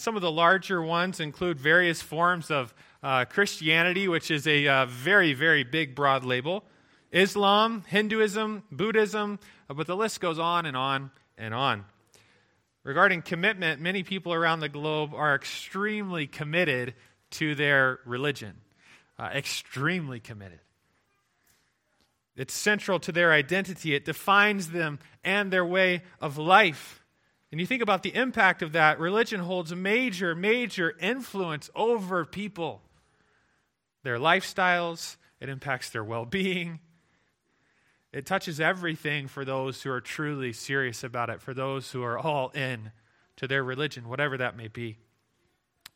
Some of the larger ones include various forms of uh, Christianity, which is a uh, very, very big, broad label, Islam, Hinduism, Buddhism, uh, but the list goes on and on and on. Regarding commitment, many people around the globe are extremely committed to their religion. Uh, extremely committed. It's central to their identity, it defines them and their way of life. And you think about the impact of that, religion holds major, major influence over people, their lifestyles, it impacts their well being. It touches everything for those who are truly serious about it, for those who are all in to their religion, whatever that may be.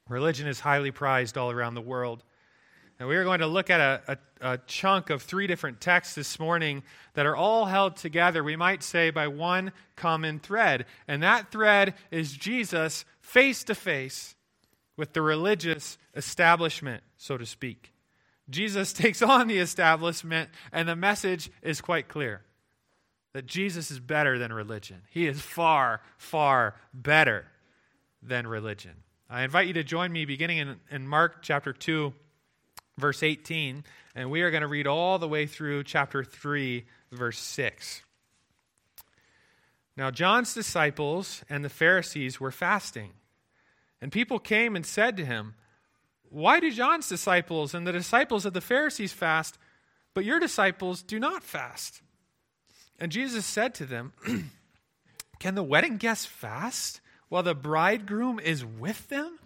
Religion is highly prized all around the world. And we are going to look at a, a, a, chunk of three different texts this morning that are all held together, we might say, by one common thread. And that thread is Jesus face to face with the religious establishment, so to speak. Jesus takes on the establishment, and the message is quite clear that Jesus is better than religion. He is far, far better than religion. I invite you to join me beginning in, in Mark chapter 2 verse 18, and we are going to read all the way through chapter 3, verse 6. Now, John's disciples and the Pharisees were fasting, and people came and said to him, Why do John's disciples and the disciples of the Pharisees fast, but your disciples do not fast? And Jesus said to them, Can the wedding guests fast while the bridegroom is with them?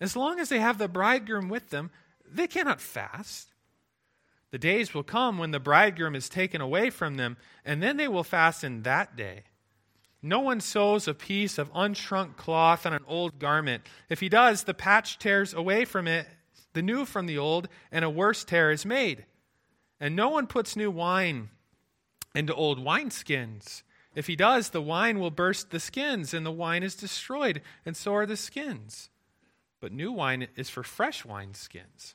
As long as they have the bridegroom with them, they cannot fast. The days will come when the bridegroom is taken away from them, and then they will fast in that day. No one sews a piece of unshrunk cloth on an old garment. If he does, the patch tears away from it, the new from the old, and a worse tear is made. And no one puts new wine into old wineskins. If he does, the wine will burst the skins, and the wine is destroyed, and so are the skins. But new wine is for fresh wineskins.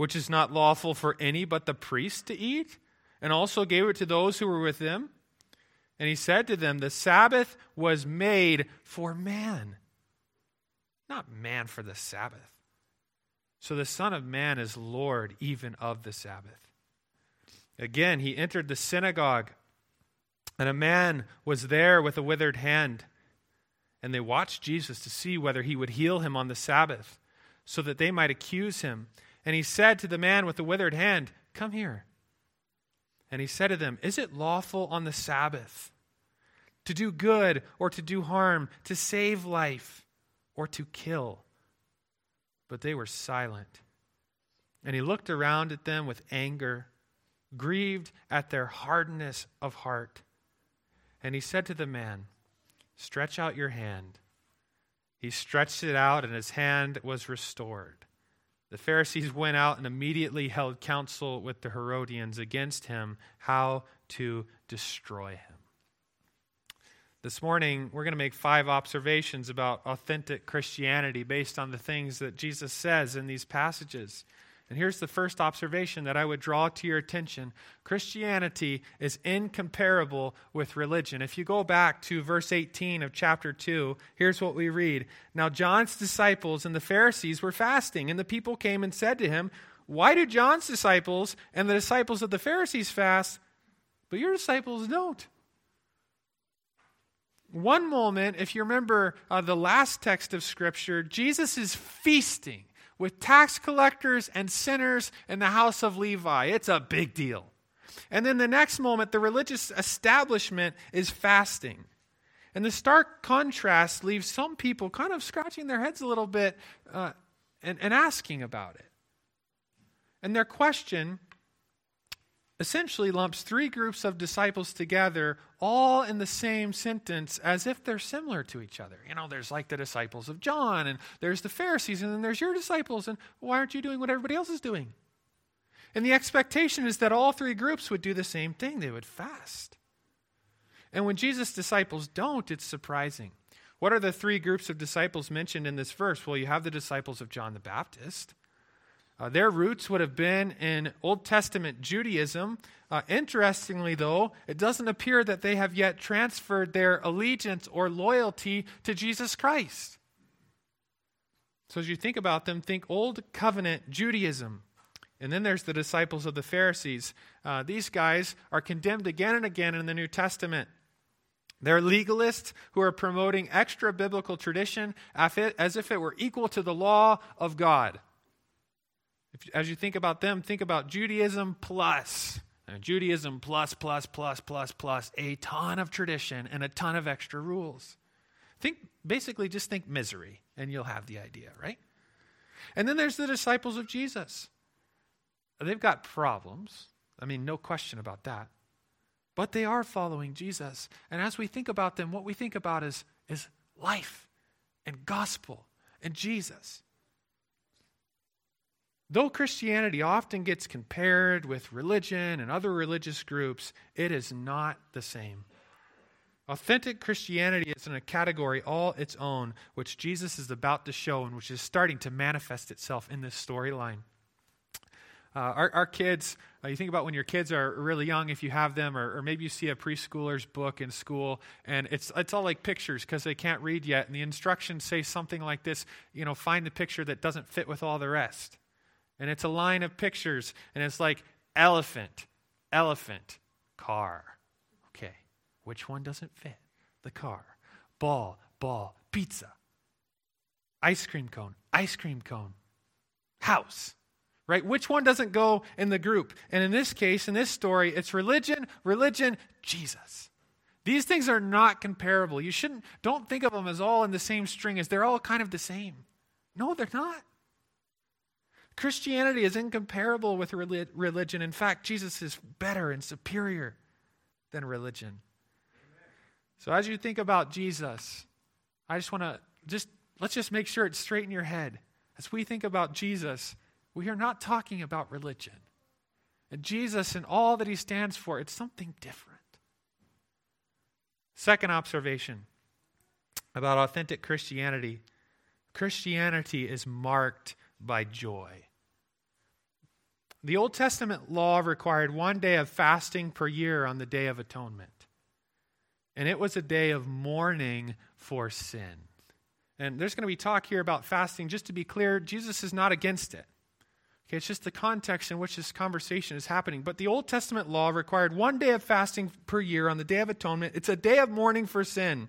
Which is not lawful for any but the priest to eat, and also gave it to those who were with him. And he said to them, The Sabbath was made for man, not man for the Sabbath. So the Son of Man is Lord even of the Sabbath. Again, he entered the synagogue, and a man was there with a withered hand. And they watched Jesus to see whether he would heal him on the Sabbath, so that they might accuse him. And he said to the man with the withered hand, Come here. And he said to them, Is it lawful on the Sabbath to do good or to do harm, to save life or to kill? But they were silent. And he looked around at them with anger, grieved at their hardness of heart. And he said to the man, Stretch out your hand. He stretched it out, and his hand was restored. The Pharisees went out and immediately held counsel with the Herodians against him, how to destroy him. This morning, we're going to make five observations about authentic Christianity based on the things that Jesus says in these passages. And here's the first observation that I would draw to your attention Christianity is incomparable with religion. If you go back to verse 18 of chapter 2, here's what we read Now, John's disciples and the Pharisees were fasting, and the people came and said to him, Why do John's disciples and the disciples of the Pharisees fast, but your disciples don't? One moment, if you remember uh, the last text of Scripture, Jesus is feasting with tax collectors and sinners in the house of Levi. It's a big deal. And then the next moment, the religious establishment is fasting. And the stark contrast leaves some people kind of scratching their heads a little bit uh, and, and asking about it. And their question essentially lumps three groups of disciples together, all in the same sentence, as if they're similar to each other. You know, there's like the disciples of John, and there's the Pharisees, and then there's your disciples, and why aren't you doing what everybody else is doing? And the expectation is that all three groups would do the same thing they would fast. And when Jesus' disciples don't, it's surprising. What are the three groups of disciples mentioned in this verse? Well, you have the disciples of John the Baptist. Uh, their roots would have been in Old Testament Judaism. Uh, interestingly, though, it doesn't appear that they have yet transferred their allegiance or loyalty to Jesus Christ. So, as you think about them, think Old Covenant Judaism. And then there's the disciples of the Pharisees. Uh, these guys are condemned again and again in the New Testament. They're legalists who are promoting extra biblical tradition as if it were equal to the law of God. If, as you think about them, think about Judaism plus. Judaism plus, plus, plus, plus, plus, a ton of tradition and a ton of extra rules. Think, basically, just think misery, and you'll have the idea, right? And then there's the disciples of Jesus. They've got problems. I mean, no question about that. But they are following Jesus. And as we think about them, what we think about is, is life and gospel and Jesus. Though Christianity often gets compared with religion and other religious groups, it is not the same. Authentic Christianity is in a category all its own, which Jesus is about to show and which is starting to manifest itself in this storyline. Uh, our, our, kids, uh, you think about when your kids are really young, if you have them, or, or, maybe you see a preschooler's book in school, and it's, it's all like pictures because they can't read yet, and the instructions say something like this you know, find the picture that doesn't fit with all the rest. And it's a line of pictures, and it's like elephant, elephant, car. Okay, which one doesn't fit? The car. Ball, ball, pizza. Ice cream cone, ice cream cone. House. Right? Which one doesn't go in the group? And in this case, in this story, it's religion, religion, Jesus. These things are not comparable. You shouldn't, don't think of them as all in the same string as they're all kind of the same. No, they're not. Christianity is incomparable with religion. In fact, Jesus is better and superior than religion. So as you think about Jesus, I just want to just let's just make sure it's straight in your head. As we think about Jesus, we are not talking about religion. And Jesus and all that he stands for, it's something different. Second observation about authentic Christianity Christianity is marked by joy. The Old Testament law required one day of fasting per year on the Day of Atonement. And it was a day of mourning for sin. And there's going to be talk here about fasting. Just to be clear, Jesus is not against it. Okay, it's just the context in which this conversation is happening. But the Old Testament law required one day of fasting per year on the Day of Atonement. It's a day of mourning for sin.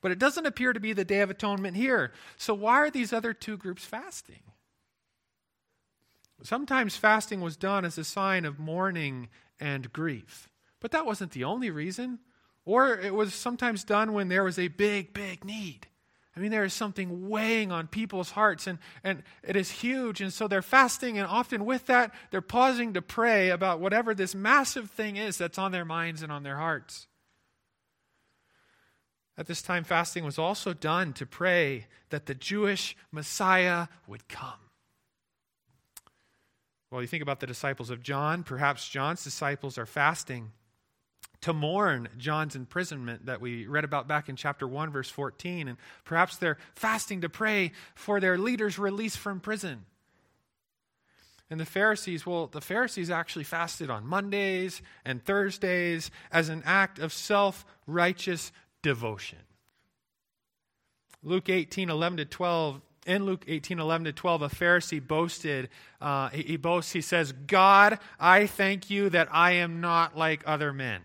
But it doesn't appear to be the Day of Atonement here. So why are these other two groups fasting? Sometimes fasting was done as a sign of mourning and grief. But that wasn't the only reason. Or it was sometimes done when there was a big, big need. I mean, there is something weighing on people's hearts, and, and it is huge. And so they're fasting, and often with that, they're pausing to pray about whatever this massive thing is that's on their minds and on their hearts. At this time, fasting was also done to pray that the Jewish Messiah would come. Well, you think about the disciples of John, perhaps John's disciples are fasting to mourn John's imprisonment that we read about back in chapter 1, verse 14. And perhaps they're fasting to pray for their leader's release from prison. And the Pharisees, well, the Pharisees actually fasted on Mondays and Thursdays as an act of self righteous devotion. Luke 18, 11 to 12 in Luke 18, 11 to 12, a Pharisee boasted, uh, he, he boasts, he says, God, I thank you that I am not like other men.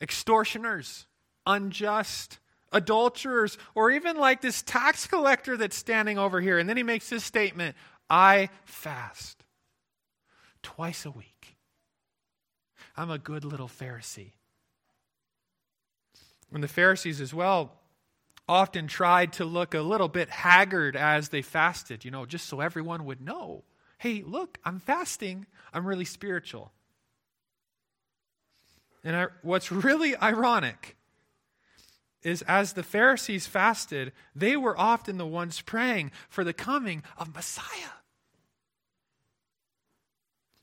Extortioners, unjust, adulterers, or even like this tax collector that's standing over here. And then he makes this statement I fast twice a week. I'm a good little Pharisee. And the Pharisees as well often tried to look a little bit haggard as they fasted, you know, just so everyone would know. Hey, look, I'm fasting. I'm really spiritual. And I, what's really ironic is as the Pharisees fasted, they were often the ones praying for the coming of Messiah.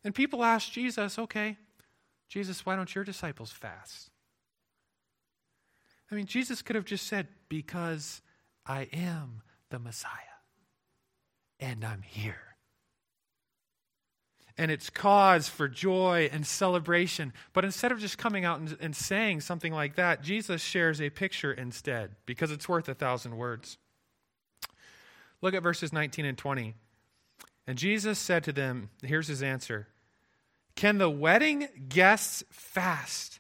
And people asked Jesus, okay, Jesus, why don't your disciples fast? I mean, Jesus could have just said, because I am the Messiah and I'm here. And it's cause for joy and celebration. But instead of just coming out and, and saying something like that, Jesus shares a picture instead because it's worth a thousand words. Look at verses 19 and 20. And Jesus said to them, here's his answer Can the wedding guests fast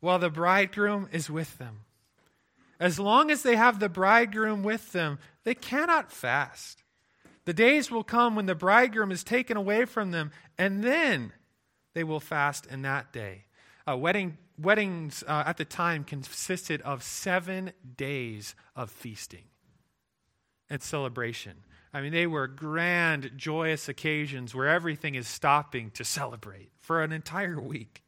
while the bridegroom is with them? As long as they have the bridegroom with them, they cannot fast. The days will come when the bridegroom is taken away from them, and then they will fast in that day. Uh, wedding, weddings uh, at the time consisted of seven days of feasting and celebration. I mean, they were grand, joyous occasions where everything is stopping to celebrate for an entire week.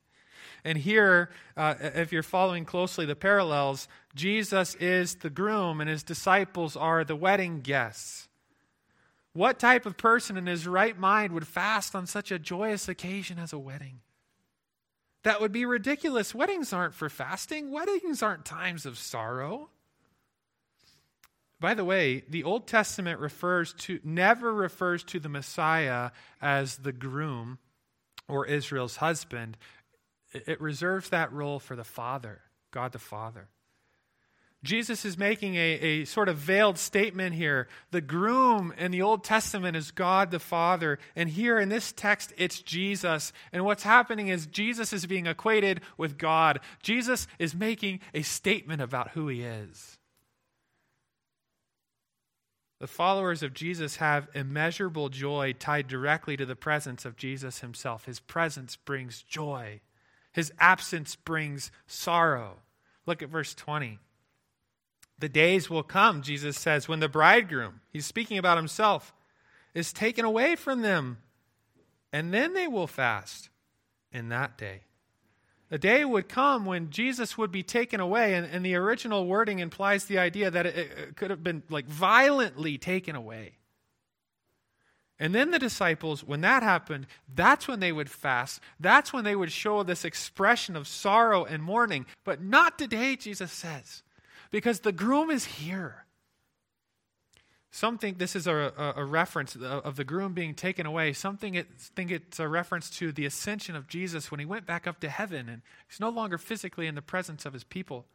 And here, uh, if you're following closely the parallels, Jesus is the groom and his disciples are the wedding guests. What type of person in his right mind would fast on such a joyous occasion as a wedding? That would be ridiculous. Weddings aren't for fasting, weddings aren't times of sorrow. By the way, the Old Testament refers to never refers to the Messiah as the groom or Israel's husband. It reserves that role for the Father, God the Father. Jesus is making a, a sort of veiled statement here. The groom in the Old Testament is God the Father. And here in this text, it's Jesus. And what's happening is Jesus is being equated with God. Jesus is making a statement about who he is. The followers of Jesus have immeasurable joy tied directly to the presence of Jesus himself. His presence brings joy, his absence brings sorrow. Look at verse 20. The days will come, Jesus says, when the bridegroom, he's speaking about himself, is taken away from them, and then they will fast in that day. A day would come when Jesus would be taken away, and, and the original wording implies the idea that it, it could have been like violently taken away. And then the disciples, when that happened, that's when they would fast. That's when they would show this expression of sorrow and mourning. But not today, Jesus says because the groom is here. Some think this is a, a, a reference of the groom being taken away. Some think, it, think it's a reference to the ascension of Jesus when he went back up to heaven and he's no longer physically in the presence of his people.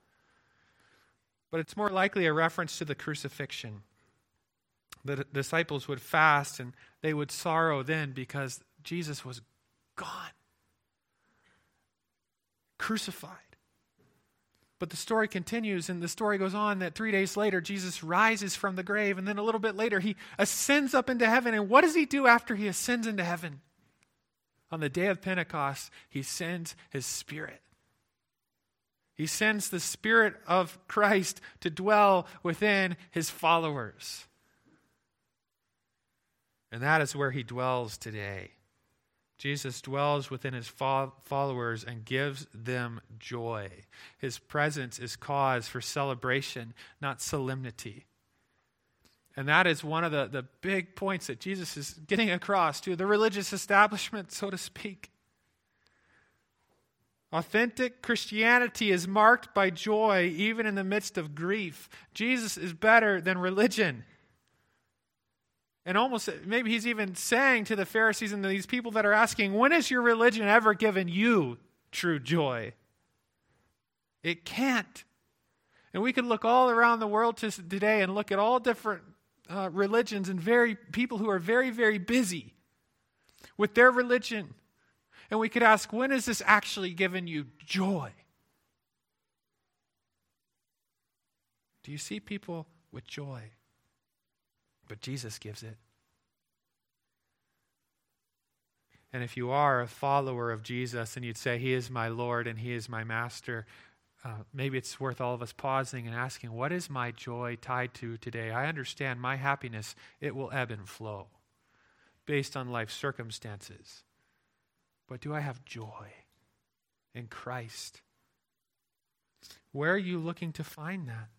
But it's more likely a reference to the crucifixion. The disciples would fast and they would sorrow then because Jesus was gone, crucified. But the story continues, and the story goes on that three days later, Jesus rises from the grave, and then a little bit later, he ascends up into heaven. And what does he do after he ascends into heaven? On the day of Pentecost, he sends his Spirit. He sends the Spirit of Christ to dwell within his followers. And that is where he dwells today. Jesus dwells within his followers and gives them joy. His presence is cause for celebration, not solemnity. And that is one of the, the big points that Jesus is getting across to the religious establishment, so to speak. Authentic Christianity is marked by joy even in the midst of grief. Jesus is better than religion. And almost, maybe he's even saying to the Pharisees and these people that are asking, when has your religion ever given you true joy? It can't. And we could look all around the world today and look at all different uh, religions and very people who are very, very busy with their religion. And we could ask, when has this actually given you joy? Do you see people with joy? But Jesus gives it. And if you are a follower of Jesus and you'd say, He is my Lord and He is my Master, uh, maybe it's worth all of us pausing and asking, What is my joy tied to today? I understand my happiness, it will ebb and flow. based on life circumstances, but do I have joy in Christ? Where are you looking to find that?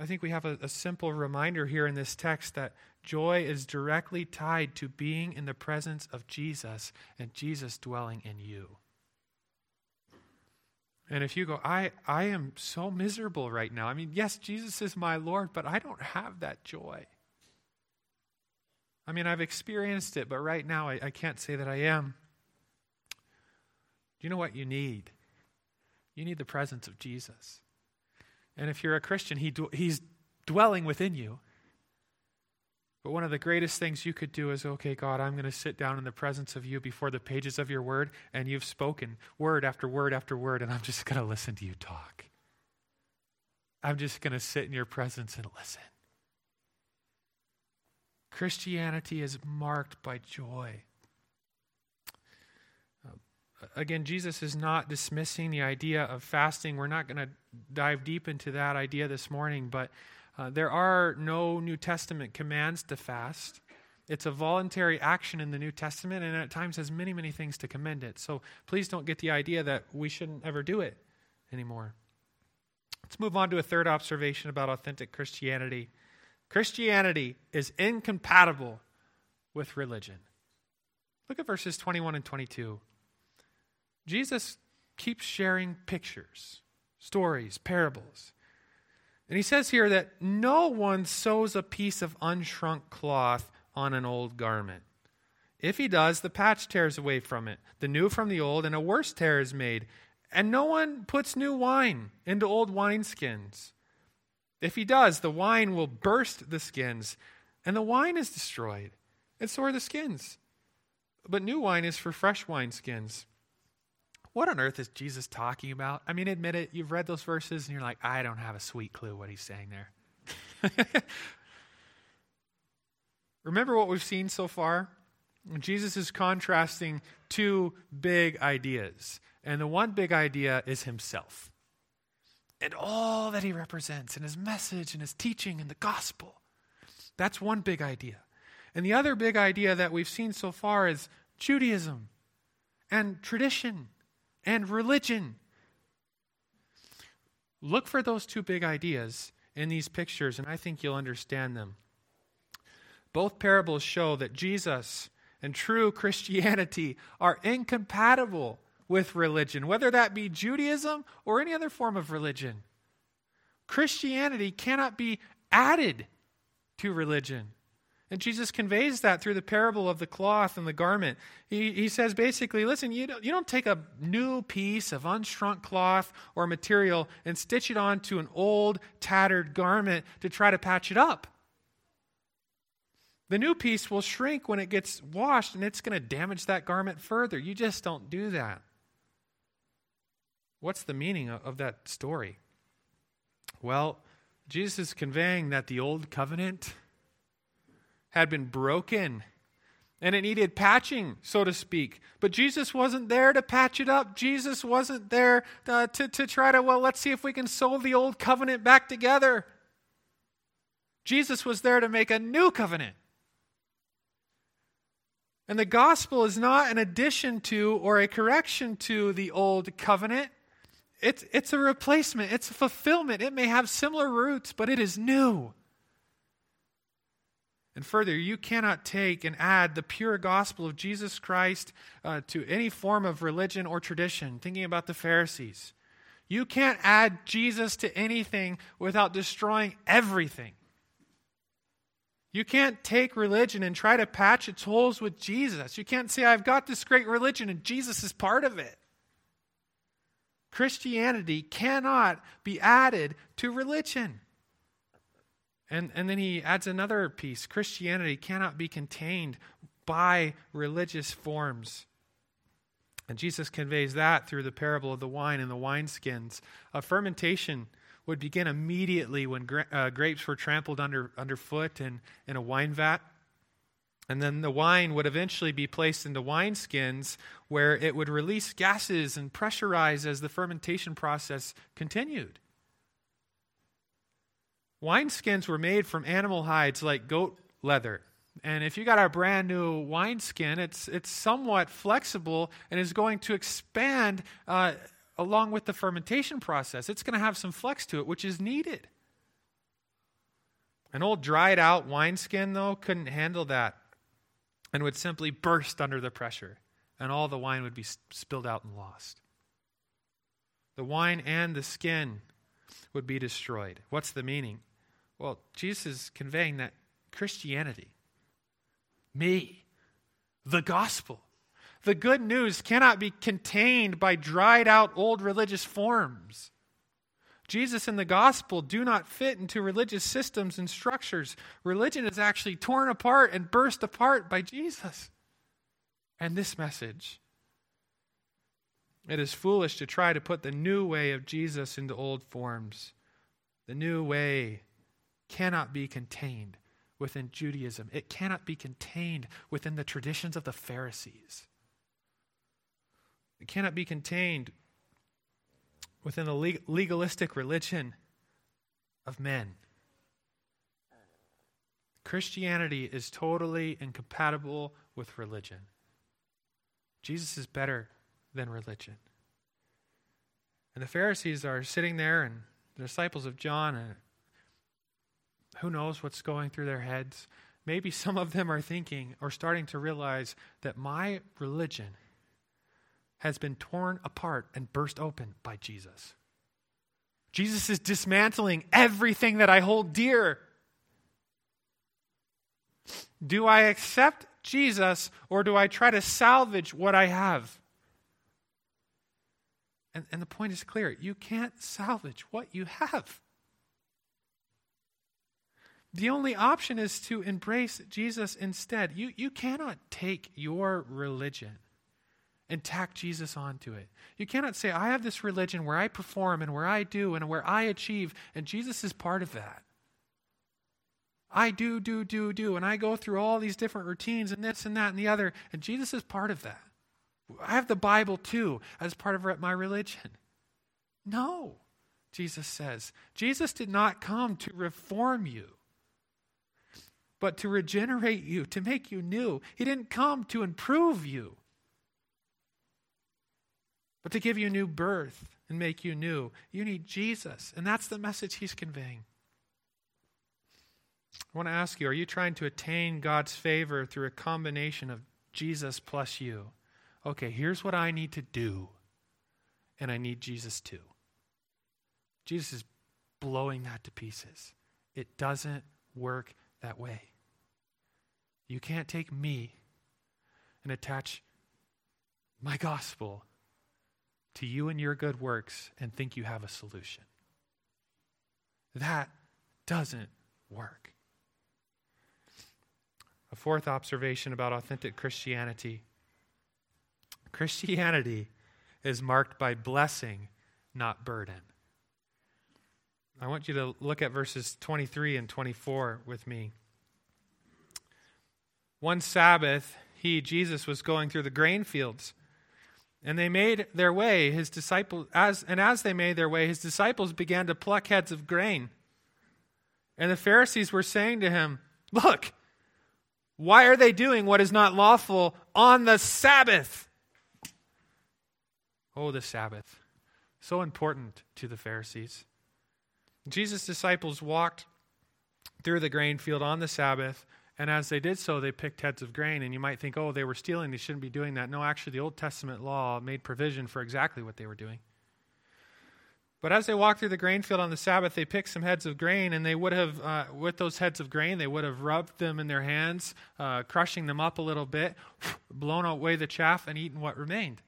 I think we have a, a, simple reminder here in this text that joy is directly tied to being in the presence of Jesus and Jesus dwelling in you. And if you go, I, I am so miserable right now. I mean, yes, Jesus is my Lord, but I don't have that joy. I mean, I've experienced it, but right now I, I can't say that I am. Do you know what you need? You need the presence of Jesus. And if you're a Christian, he, he's dwelling within you. But one of the greatest things you could do is, okay, God, I'm going to sit down in the presence of you before the pages of your word, and you've spoken word after word after word, and I'm just going to listen to you talk. I'm just going to sit in your presence and listen. Christianity is marked by joy. Again, Jesus is not dismissing the idea of fasting. We're not going to dive deep into that idea this morning, but uh, there are no New Testament commands to fast. It's a voluntary action in the New Testament, and at times has many, many things to commend it. So please don't get the idea that we shouldn't ever do it anymore. Let's move on to a third observation about authentic Christianity. Christianity is incompatible with religion. Look at verses 21 and 22. Jesus keeps sharing pictures stories, parables. And he says here that no one sews a piece of unshrunk cloth on an old garment. If he does, the patch tears away from it, the new from the old, and a worse tear is made. And no one puts new wine into old wineskins. If he does, the wine will burst the skins, and the wine is destroyed, and so are the skins. But new wine is for fresh wineskins. What on earth is Jesus talking about? I mean, admit it, you've read those verses and you're like, I don't have a sweet clue what he's saying there. Remember what we've seen so far? Jesus is contrasting two big ideas. And the one big idea is himself and all that he represents and his message and his teaching and the gospel. That's one big idea. And the other big idea that we've seen so far is Judaism and tradition and religion. Look for those two big ideas in these pictures, and I think you'll understand them. Both parables show that Jesus and true Christianity are incompatible with religion, whether that be Judaism or any other form of religion. Christianity cannot be added to religion. And Jesus conveys that through the parable of the cloth and the garment. He, he says basically, listen, you don't, you don't take a new piece of unshrunk cloth or material and stitch it onto an old, tattered garment to try to patch it up. The new piece will shrink when it gets washed and it's going to damage that garment further. You just don't do that. What's the meaning of, of that story? Well, Jesus is conveying that the old covenant had been broken and it needed patching, so to speak. But Jesus wasn't there to patch it up. Jesus wasn't there uh, to, to try to, well, let's see if we can sew the old covenant back together. Jesus was there to make a new covenant. And the gospel is not an addition to or a correction to the old covenant. It's, it's a replacement, it's a fulfillment. It may have similar roots, but it is new. And further, you cannot take and add the pure gospel of Jesus Christ uh, to any form of religion or tradition, thinking about the Pharisees. You can't add Jesus to anything without destroying everything. You can't take religion and try to patch its holes with Jesus. You can't say, I've got this great religion and Jesus is part of it. Christianity cannot be added to religion. And, and then he adds another piece Christianity cannot be contained by religious forms. And Jesus conveys that through the parable of the wine and the wineskins. A fermentation would begin immediately when gra- uh, grapes were trampled under, underfoot in, in a wine vat. And then the wine would eventually be placed into wineskins where it would release gases and pressurize as the fermentation process continued. Wineskins were made from animal hides like goat leather And if you got a brand new wineskin, it's, it's somewhat flexible and is going to expand uh, along with the fermentation process. It's going to have some flex to it, which is needed. An old dried out wineskin, though, couldn't handle that and would simply burst under the pressure, and all the wine would be spilled out and lost. The wine and the skin would be destroyed. What's the meaning? Well, Jesus is conveying that Christianity, me, the gospel, the good news cannot be contained by dried out old religious forms. Jesus and the gospel do not fit into religious systems and structures. Religion is actually torn apart and burst apart by Jesus. And this message. It is foolish to try to put the new way of Jesus into old forms. The new way cannot be contained within Judaism, it cannot be contained within the traditions of the Pharisees. It cannot be contained within the legalistic religion of men. Christianity is totally incompatible with religion. Jesus is better than religion. And the Pharisees are sitting there, and the disciples of John, and who knows what's going through their heads. Maybe some of them are thinking or starting to realize that my religion has been torn apart and burst open by Jesus. Jesus is dismantling everything that I hold dear. Do I accept Jesus or do I try to salvage what I have? And, and the point is clear you can't salvage what you have. The only option is to embrace Jesus instead. You, you cannot take your religion and tack Jesus onto it. You cannot say, I have this religion where I perform and where I do and where I achieve, and Jesus is part of that. I do, do, do, do, and I go through all these different routines and this and that and the other, and Jesus is part of that. I have the Bible too as part of my religion. No, Jesus says. Jesus did not come to reform you, but to regenerate you, to make you new. He didn't come to improve you but to give you new birth and make you new. You need Jesus, and that's the message he's conveying. I want to ask you are you trying to attain God's favor through a combination of Jesus plus you? Okay, here's what I need to do, and I need Jesus too. Jesus is blowing that to pieces. It doesn't work that way. You can't take me and attach my gospel to you and your good works and think you have a solution. That doesn't work. A fourth observation about authentic Christianity Christianity is marked by blessing, not burden. I want you to look at verses 23 and 24 with me. One Sabbath, he, Jesus, was going through the grain fields and they made their way, his disciples, as, and as they made their way, his disciples began to pluck heads of grain. And the Pharisees were saying to him, Look, why are they doing what is not lawful on the Sabbath? Oh, the Sabbath. So important to the Pharisees. Jesus' disciples walked through the grain field on the Sabbath and as they did so, they picked heads of grain. And you might think, oh, they were stealing. They shouldn't be doing that. No, actually, the Old Testament law made provision for exactly what they were doing. But as they walked through the grain field on the Sabbath, they picked some heads of grain, and they would have, uh, with those heads of grain, they would have rubbed them in their hands, uh, crushing them up a little bit, blown away the chaff, and eaten what remained.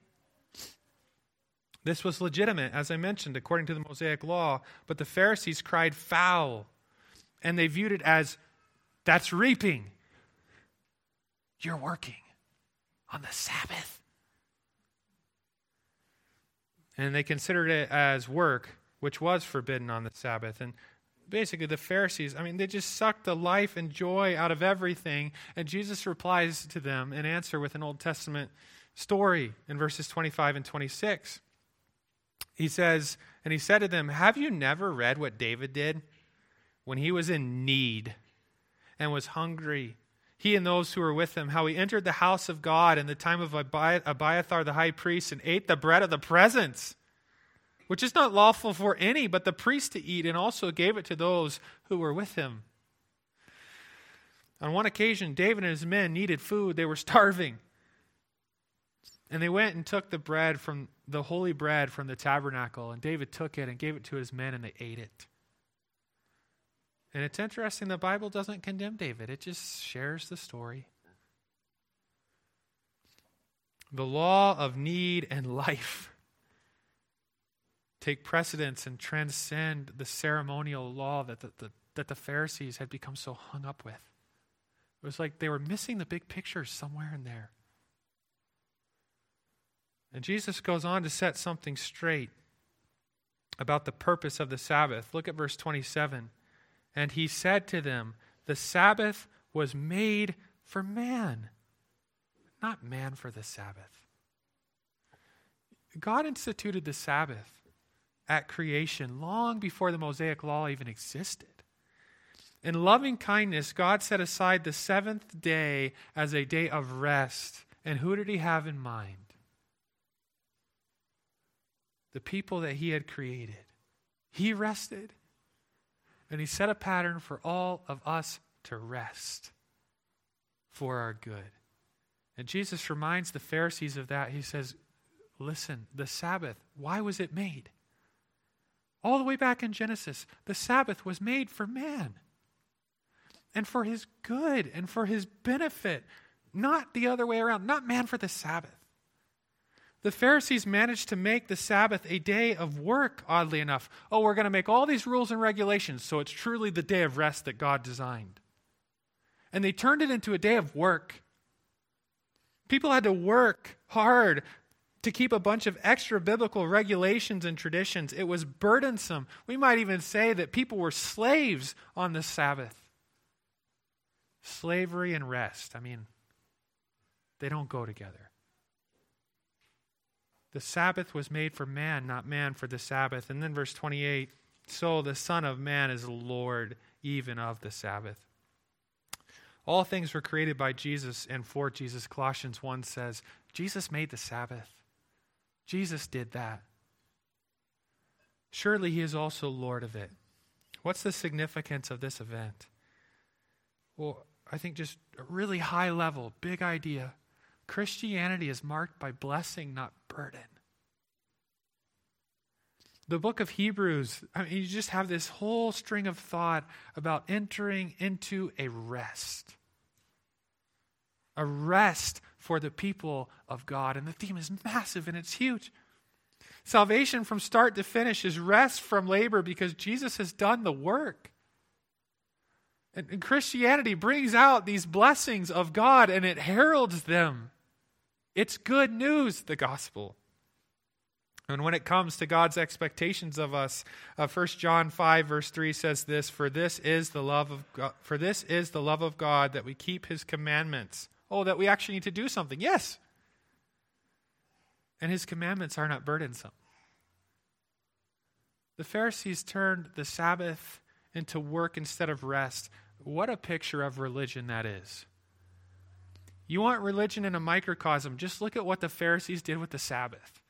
This was legitimate, as I mentioned, according to the Mosaic law, but the Pharisees cried foul, and they viewed it as that's reaping. You're working on the Sabbath. And they considered it as work, which was forbidden on the Sabbath. And basically, the Pharisees, I mean, they just sucked the life and joy out of everything. And Jesus replies to them in answer with an Old Testament story in verses 25 and 26. He says, And he said to them, Have you never read what David did when he was in need? And was hungry, he and those who were with him, how he entered the house of God in the time of Abiathar the high priest and ate the bread of the presence, which is not lawful for any but the priest to eat, and also gave it to those who were with him. On one occasion, David and his men needed food. They were starving. And they went and took the bread from the holy bread from the tabernacle, and David took it and gave it to his men, and they ate it. And it's interesting, the Bible doesn't condemn David, it just shares the story. The law of need and life take precedence and transcend the ceremonial law that the, the, that the Pharisees had become so hung up with. It was like they were missing the big picture somewhere in there. And Jesus goes on to set something straight about the purpose of the Sabbath. Look at verse 27. And he said to them, The Sabbath was made for man, not man for the Sabbath. God instituted the Sabbath at creation long before the Mosaic law even existed. In loving kindness, God set aside the seventh day as a day of rest. And who did he have in mind? The people that he had created. He rested. And he set a pattern for all of us to rest for our good. And Jesus reminds the Pharisees of that. He says, Listen, the Sabbath, why was it made? All the way back in Genesis, the Sabbath was made for man and for his good and for his benefit, not the other way around, not man for the Sabbath. The Pharisees managed to make the Sabbath a day of work, oddly enough. Oh, we're going to make all these rules and regulations so it's truly the day of rest that God designed. And they turned it into a day of work. People had to work hard to keep a bunch of extra biblical regulations and traditions. It was burdensome. We might even say that people were slaves on the Sabbath. Slavery and rest, I mean, they don't go together. The Sabbath was made for man, not man for the Sabbath. And then verse 28 So the Son of Man is Lord even of the Sabbath. All things were created by Jesus and for Jesus. Colossians 1 says, Jesus made the Sabbath. Jesus did that. Surely he is also Lord of it. What's the significance of this event? Well, I think just a really high level, big idea. Christianity is marked by blessing, not burden. The book of Hebrews, I mean, you just have this whole string of thought about entering into a rest. A rest for the people of God. And the theme is massive and it's huge. Salvation from start to finish is rest from labor because Jesus has done the work. And, Christianity brings out these blessings of God and it heralds them. It's good news, the gospel. And when it comes to God's expectations of us, uh, 1 John 5 verse 3 says this, for this is the love of God, for this is the love of God that we keep his commandments. Oh, that we actually need to do something. Yes. And his commandments are not burdensome. The Pharisees turned the Sabbath into work instead of rest. What a picture of religion that is. You want religion in a microcosm, just look at what the Pharisees did with the Sabbath.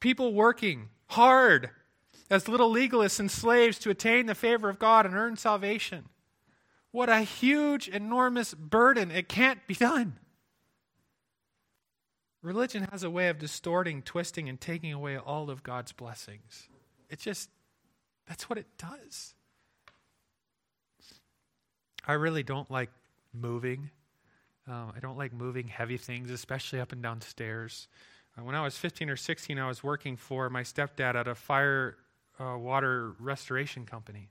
People working hard as little legalists and slaves to attain the favor of God and earn salvation. What a huge, enormous burden. It can't be done. Religion has a way of distorting, twisting, and taking away all of God's blessings. It just, that's what it does. I really don't like moving. Um, I don't like moving heavy things, especially up and down stairs. Uh, when I was 15 or 16, I was working for my stepdad at a fire uh, water restoration company.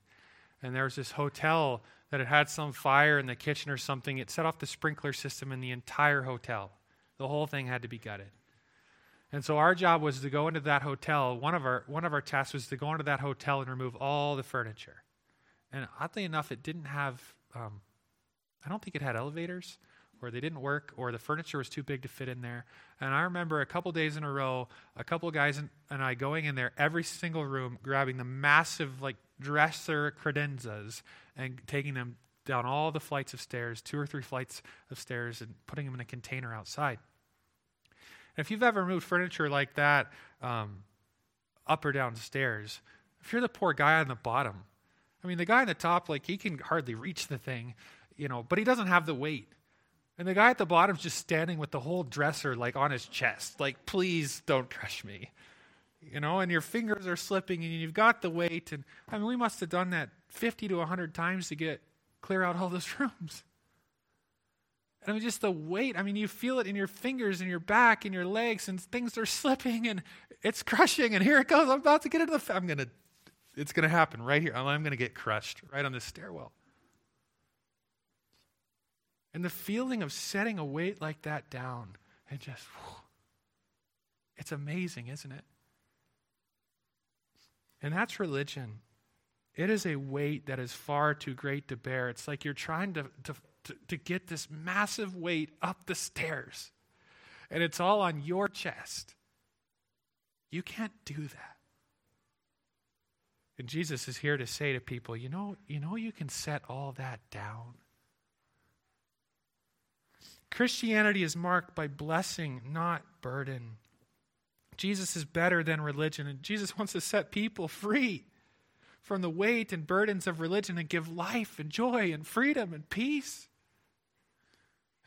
And there was this hotel that had had some fire in the kitchen or something. It set off the sprinkler system in the entire hotel. The whole thing had to be gutted. And so our job was to go into that hotel. One of our one of our tasks was to go into that hotel and remove all the furniture. And oddly enough, it didn't have um, I don't think it had elevators, or they didn't work, or the furniture was too big to fit in there. And I remember a couple days in a row, a couple guys and I going in there, every single room, grabbing the massive, like dresser credenzas and taking them down all the flights of stairs, two or three flights of stairs, and putting them in a container outside. And if you've ever moved furniture like that um, up or down stairs, if you're the poor guy on the bottom, I mean, the guy on the top, like, he can hardly reach the thing, you know, but he doesn't have the weight. And the guy at the bottom's just standing with the whole dresser, like, on his chest, like, please don't crush me. You know, and your fingers are slipping and you've got the weight. And I mean, we must have done that 50 to 100 times to get clear out all those rooms. And I mean, just the weight. I mean, you feel it in your fingers and your back and your legs, and things are slipping and it's crushing. And here it goes. I'm about to get into the. I'm to it's to happen right here. I'm to get crushed right on this stairwell. And the feeling of setting a weight like that down and just, whew, it's amazing, isn't it? And that's religion. It is a weight that is far too great to bear. It's like you're trying to, to, to, to get this massive weight up the stairs, and it's all on your chest. You can't do that. And Jesus is here to say to people, you know, you know you can set all that down. Christianity is marked by blessing, not burden. Jesus is better than religion, and Jesus wants to set people free from the weight and burdens of religion and give life and joy and freedom and peace.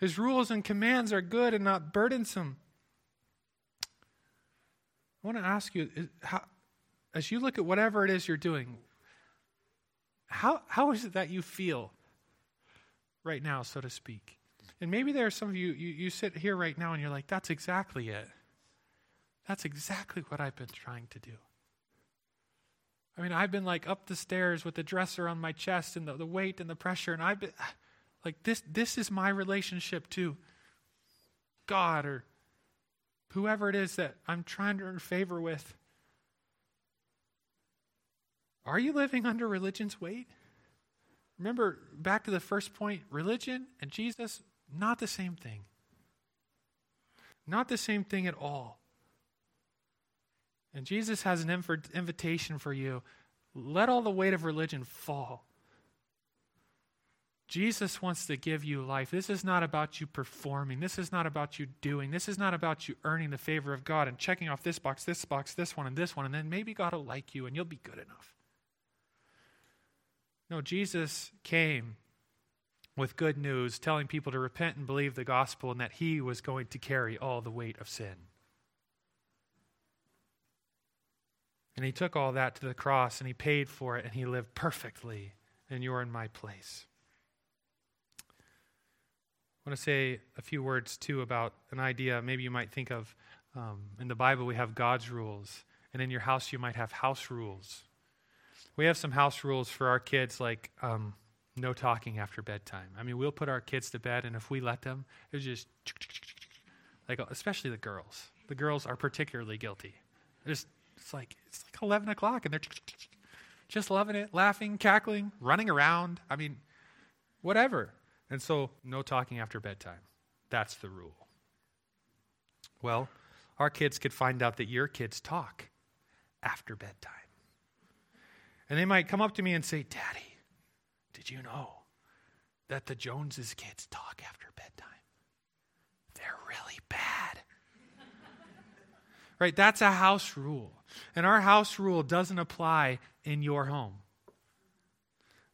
His rules and commands are good and not burdensome. I want to ask you how, as you look at whatever it is you're doing, how, how is it that you feel right now, so to speak? And maybe there are some of you, you, you sit here right now and you're like, that's exactly it. That's exactly what I've been trying to do. I mean, I've been like up the stairs with the dresser on my chest and the, the weight and the pressure, and I've been like, this, this is my relationship to God or whoever it is that I'm trying to earn favor with. Are you living under religion's weight? Remember, back to the first point religion and Jesus, not the same thing. Not the same thing at all. And Jesus has an inv- invitation for you. Let all the weight of religion fall. Jesus wants to give you life. This is not about you performing. This is not about you doing. This is not about you earning the favor of God and checking off this box, this box, this one, and this one, and then maybe God will like you and you'll be good enough. No, Jesus came with good news, telling people to repent and believe the gospel and that he was going to carry all the weight of sin. And he took all that to the cross and he paid for it and he lived perfectly in your and my place. I want to say a few words too about an idea maybe you might think of. Um, in the Bible, we have God's rules, and in your house, you might have house rules. We have some house rules for our kids, like um, no talking after bedtime. I mean, we'll put our kids to bed, and if we let them, it's just like, especially the girls. The girls are particularly guilty. Just it's like it's like eleven o'clock, and they're just loving it, laughing, cackling, running around. I mean, whatever. And so, no talking after bedtime. That's the rule. Well, our kids could find out that your kids talk after bedtime. And they might come up to me and say, Daddy, did you know that the Joneses kids talk after bedtime? They're really bad. right? That's a house rule. And our house rule doesn't apply in your home.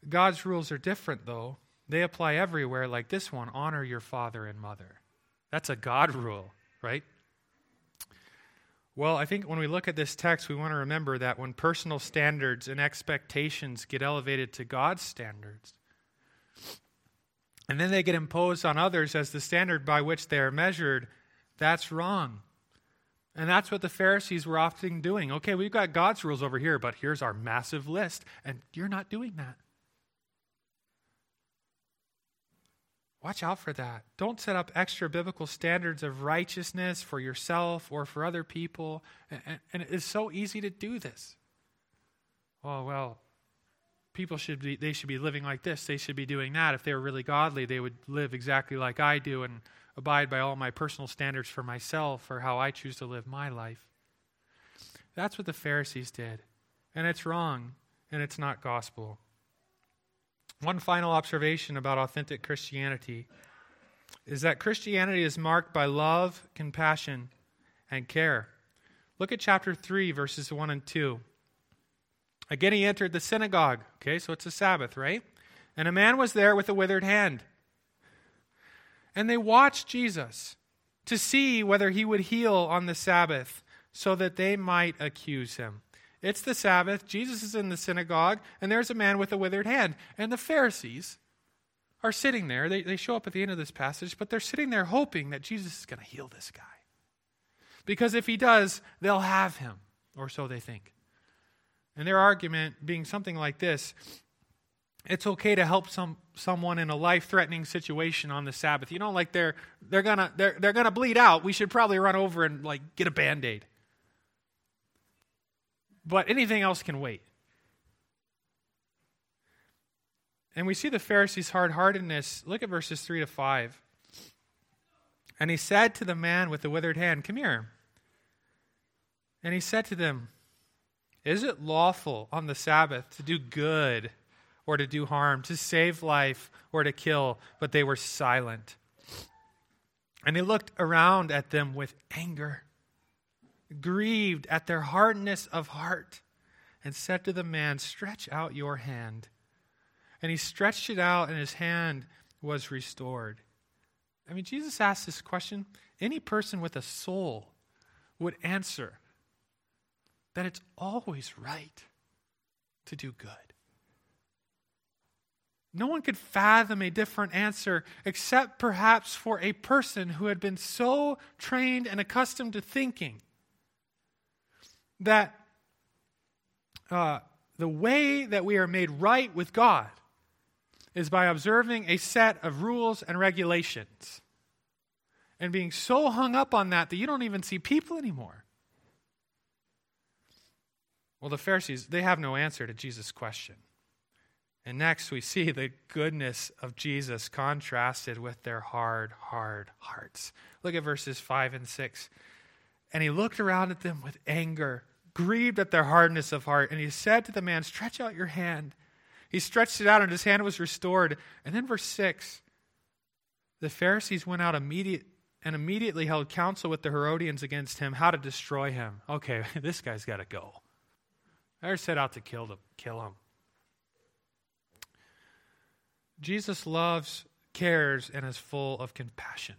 God's rules are different, though. They apply everywhere, like this one honor your father and mother. That's a God rule, right? Well, I think when we look at this text, we want to remember that when personal standards and expectations get elevated to God's standards, and then they get imposed on others as the standard by which they are measured, that's wrong. And that's what the Pharisees were often doing. Okay, we've got God's rules over here, but here's our massive list, and you're not doing that. Watch out for that. Don't set up extra biblical standards of righteousness for yourself or for other people. And, and it's so easy to do this. Oh, well, people should be, they should be living like this. They should be doing that. If they were really godly, they would live exactly like I do and abide by all my personal standards for myself or how I choose to live my life. That's what the Pharisees did. And it's wrong. and it's not gospel. One final observation about authentic Christianity is that Christianity is marked by love, compassion, and care. Look at chapter 3, verses 1 and 2. Again, he entered the synagogue. Okay, so it's a Sabbath, right? And a man was there with a withered hand. And they watched Jesus to see whether he would heal on the Sabbath so that they might accuse him. It's the Sabbath. Jesus is in the synagogue, and there's a man with a withered hand. And the Pharisees are sitting there. They, they show up at the end of this passage, but they're sitting there hoping that Jesus is going to heal this guy. Because if he does, they'll have him, or so they think. And their argument being something like this it's okay to help some someone in a life-threatening situation on the Sabbath. You know, like they're they're gonna they're they're gonna bleed out. We should probably run over and like get a band-aid. But anything else can wait. And we see the Pharisees' hard heartedness. Look at verses 3 to 5. And he said to the man with the withered hand, Come here. And he said to them, Is it lawful on the Sabbath to do good or to do harm, to save life or to kill? But they were silent. And he looked around at them with anger, grieved at their hardness of heart, and said to the man, Stretch out your hand. And he stretched it out, and his hand was restored. I mean, Jesus asked this question. Any person with a soul would answer that it's always right to do good. No one could fathom a different answer except perhaps for a person who had been so trained and accustomed to thinking that uh, the way that we are made right with God is by observing a set of rules and regulations and being so hung up on that that you don't even see people anymore. Well, the Pharisees, they have no answer to Jesus' question. And next, we see the goodness of Jesus contrasted with their hard, hard hearts. Look at verses 5 and 6. And he looked around at them with anger, grieved at their hardness of heart, and he said to the man, Stretch out your hand. He stretched it out, and his hand was restored. And then, verse 6 the Pharisees went out immediate, and immediately held counsel with the Herodians against him, how to destroy him. Okay, this guy's got to go. They're set out to kill, them, kill him. Jesus loves, cares, and is full of compassion.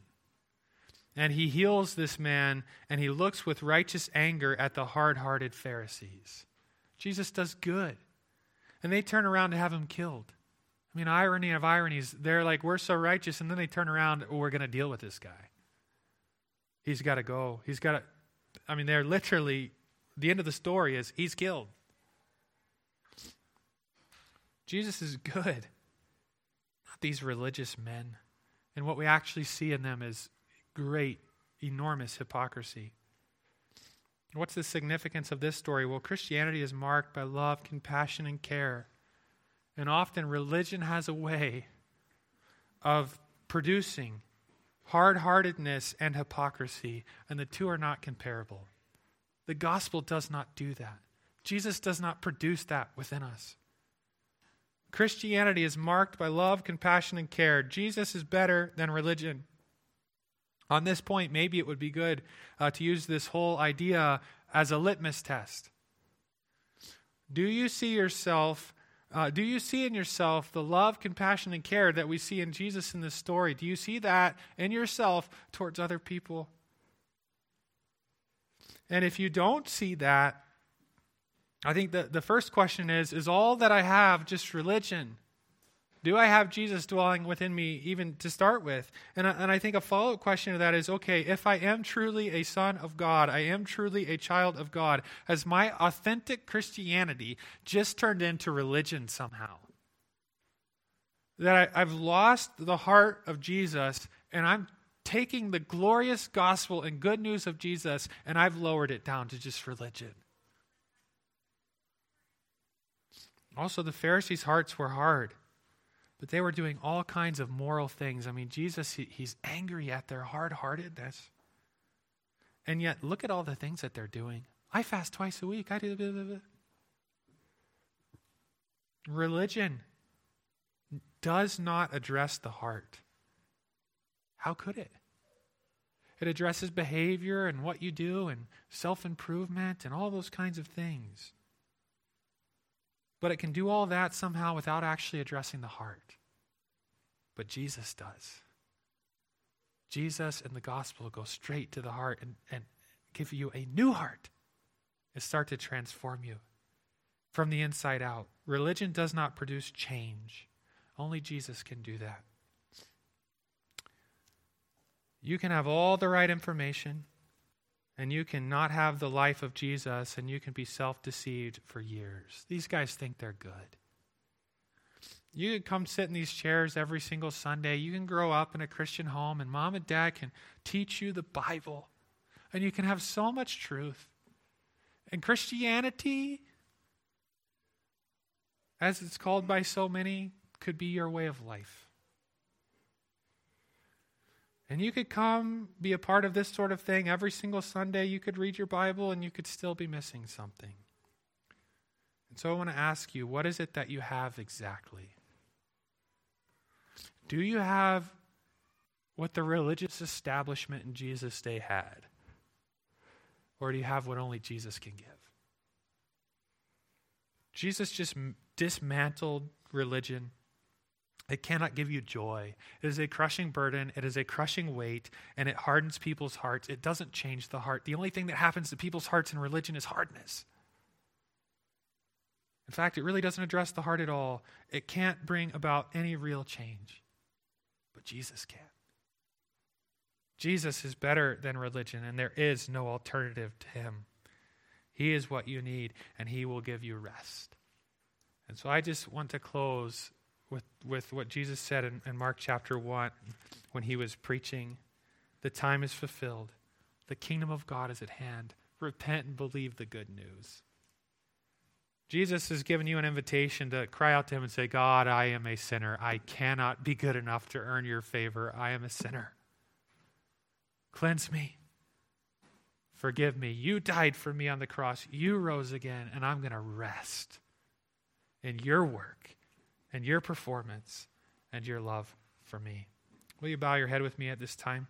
And he heals this man, and he looks with righteous anger at the hard hearted Pharisees. Jesus does good and they turn around to have him killed. I mean, irony of ironies. They're like, we're so righteous, and then they turn around, oh, we're going to deal with this guy. He's got to go. He's got to. I mean, they're literally, the end of the story is he's killed. Jesus is good, not these religious men. And what we actually see in them is great, enormous hypocrisy. What's the significance of this story? Well, Christianity is marked by love, compassion, and care. And often religion has a way of producing hard heartedness and hypocrisy, and the two are not comparable. The gospel does not do that. Jesus does not produce that within us. Christianity is marked by love, compassion, and care. Jesus is better than religion. On this point, maybe it would be good uh, to use this whole idea as a litmus test. Do you see yourself? Uh, do you see in yourself the love, compassion, and care that we see in Jesus in this story? Do you see that in yourself towards other people? And if you don't see that, I think the, the first question is Is all that I have just religion? Do I have Jesus dwelling within me even to start with? And I, and I think a follow up question to that is okay, if I am truly a son of God, I am truly a child of God, has my authentic Christianity just turned into religion somehow? That I, I've lost the heart of Jesus and I'm taking the glorious gospel and good news of Jesus and I've lowered it down to just religion. Also, the Pharisees' hearts were hard. But they were doing all kinds of moral things. I mean, Jesus, he, he's angry at their hard heartedness. And yet, look at all the things that they're doing. I fast twice a week. I do. Blah, blah, blah. Religion does not address the heart. How could it? It addresses behavior and what you do and self improvement and all those kinds of things. But it can do all that somehow without actually addressing the heart. But Jesus does. Jesus and the gospel go straight to the heart and, and give you a new heart and start to transform you from the inside out. Religion does not produce change, only Jesus can do that. You can have all the right information, and you can not have the life of Jesus, and you can be self deceived for years. These guys think they're good. You can come sit in these chairs every single Sunday. You can grow up in a Christian home, and mom and dad can teach you the Bible, and you can have so much truth. And Christianity, as it's called by so many, could be your way of life. And you could come be a part of this sort of thing every single Sunday. You could read your Bible and you could still be missing something. And so I want to ask you what is it that you have exactly? Do you have what the religious establishment in Jesus' day had? Or do you have what only Jesus can give? Jesus just dismantled religion it cannot give you joy. It is a crushing burden. It is a crushing weight, and it hardens people's hearts. It doesn't change the heart. The only thing that happens to people's hearts in religion is hardness. In fact, it really doesn't address the heart at all. It can't bring about any real change. But Jesus can. Jesus is better than religion, and there is no alternative to him. He is what you need, and he will give you rest. And so I just want to close with, with what Jesus said in, in Mark chapter 1 when he was preaching The time is fulfilled, the kingdom of God is at hand. Repent and believe the good news. Jesus has given you an invitation to cry out to him and say, God, I am a sinner. I cannot be good enough to earn your favor. I am a sinner. Cleanse me. Forgive me. You died for me on the cross. You rose again, and I'm going to rest in your work and your performance and your love for me. Will you bow your head with me at this time?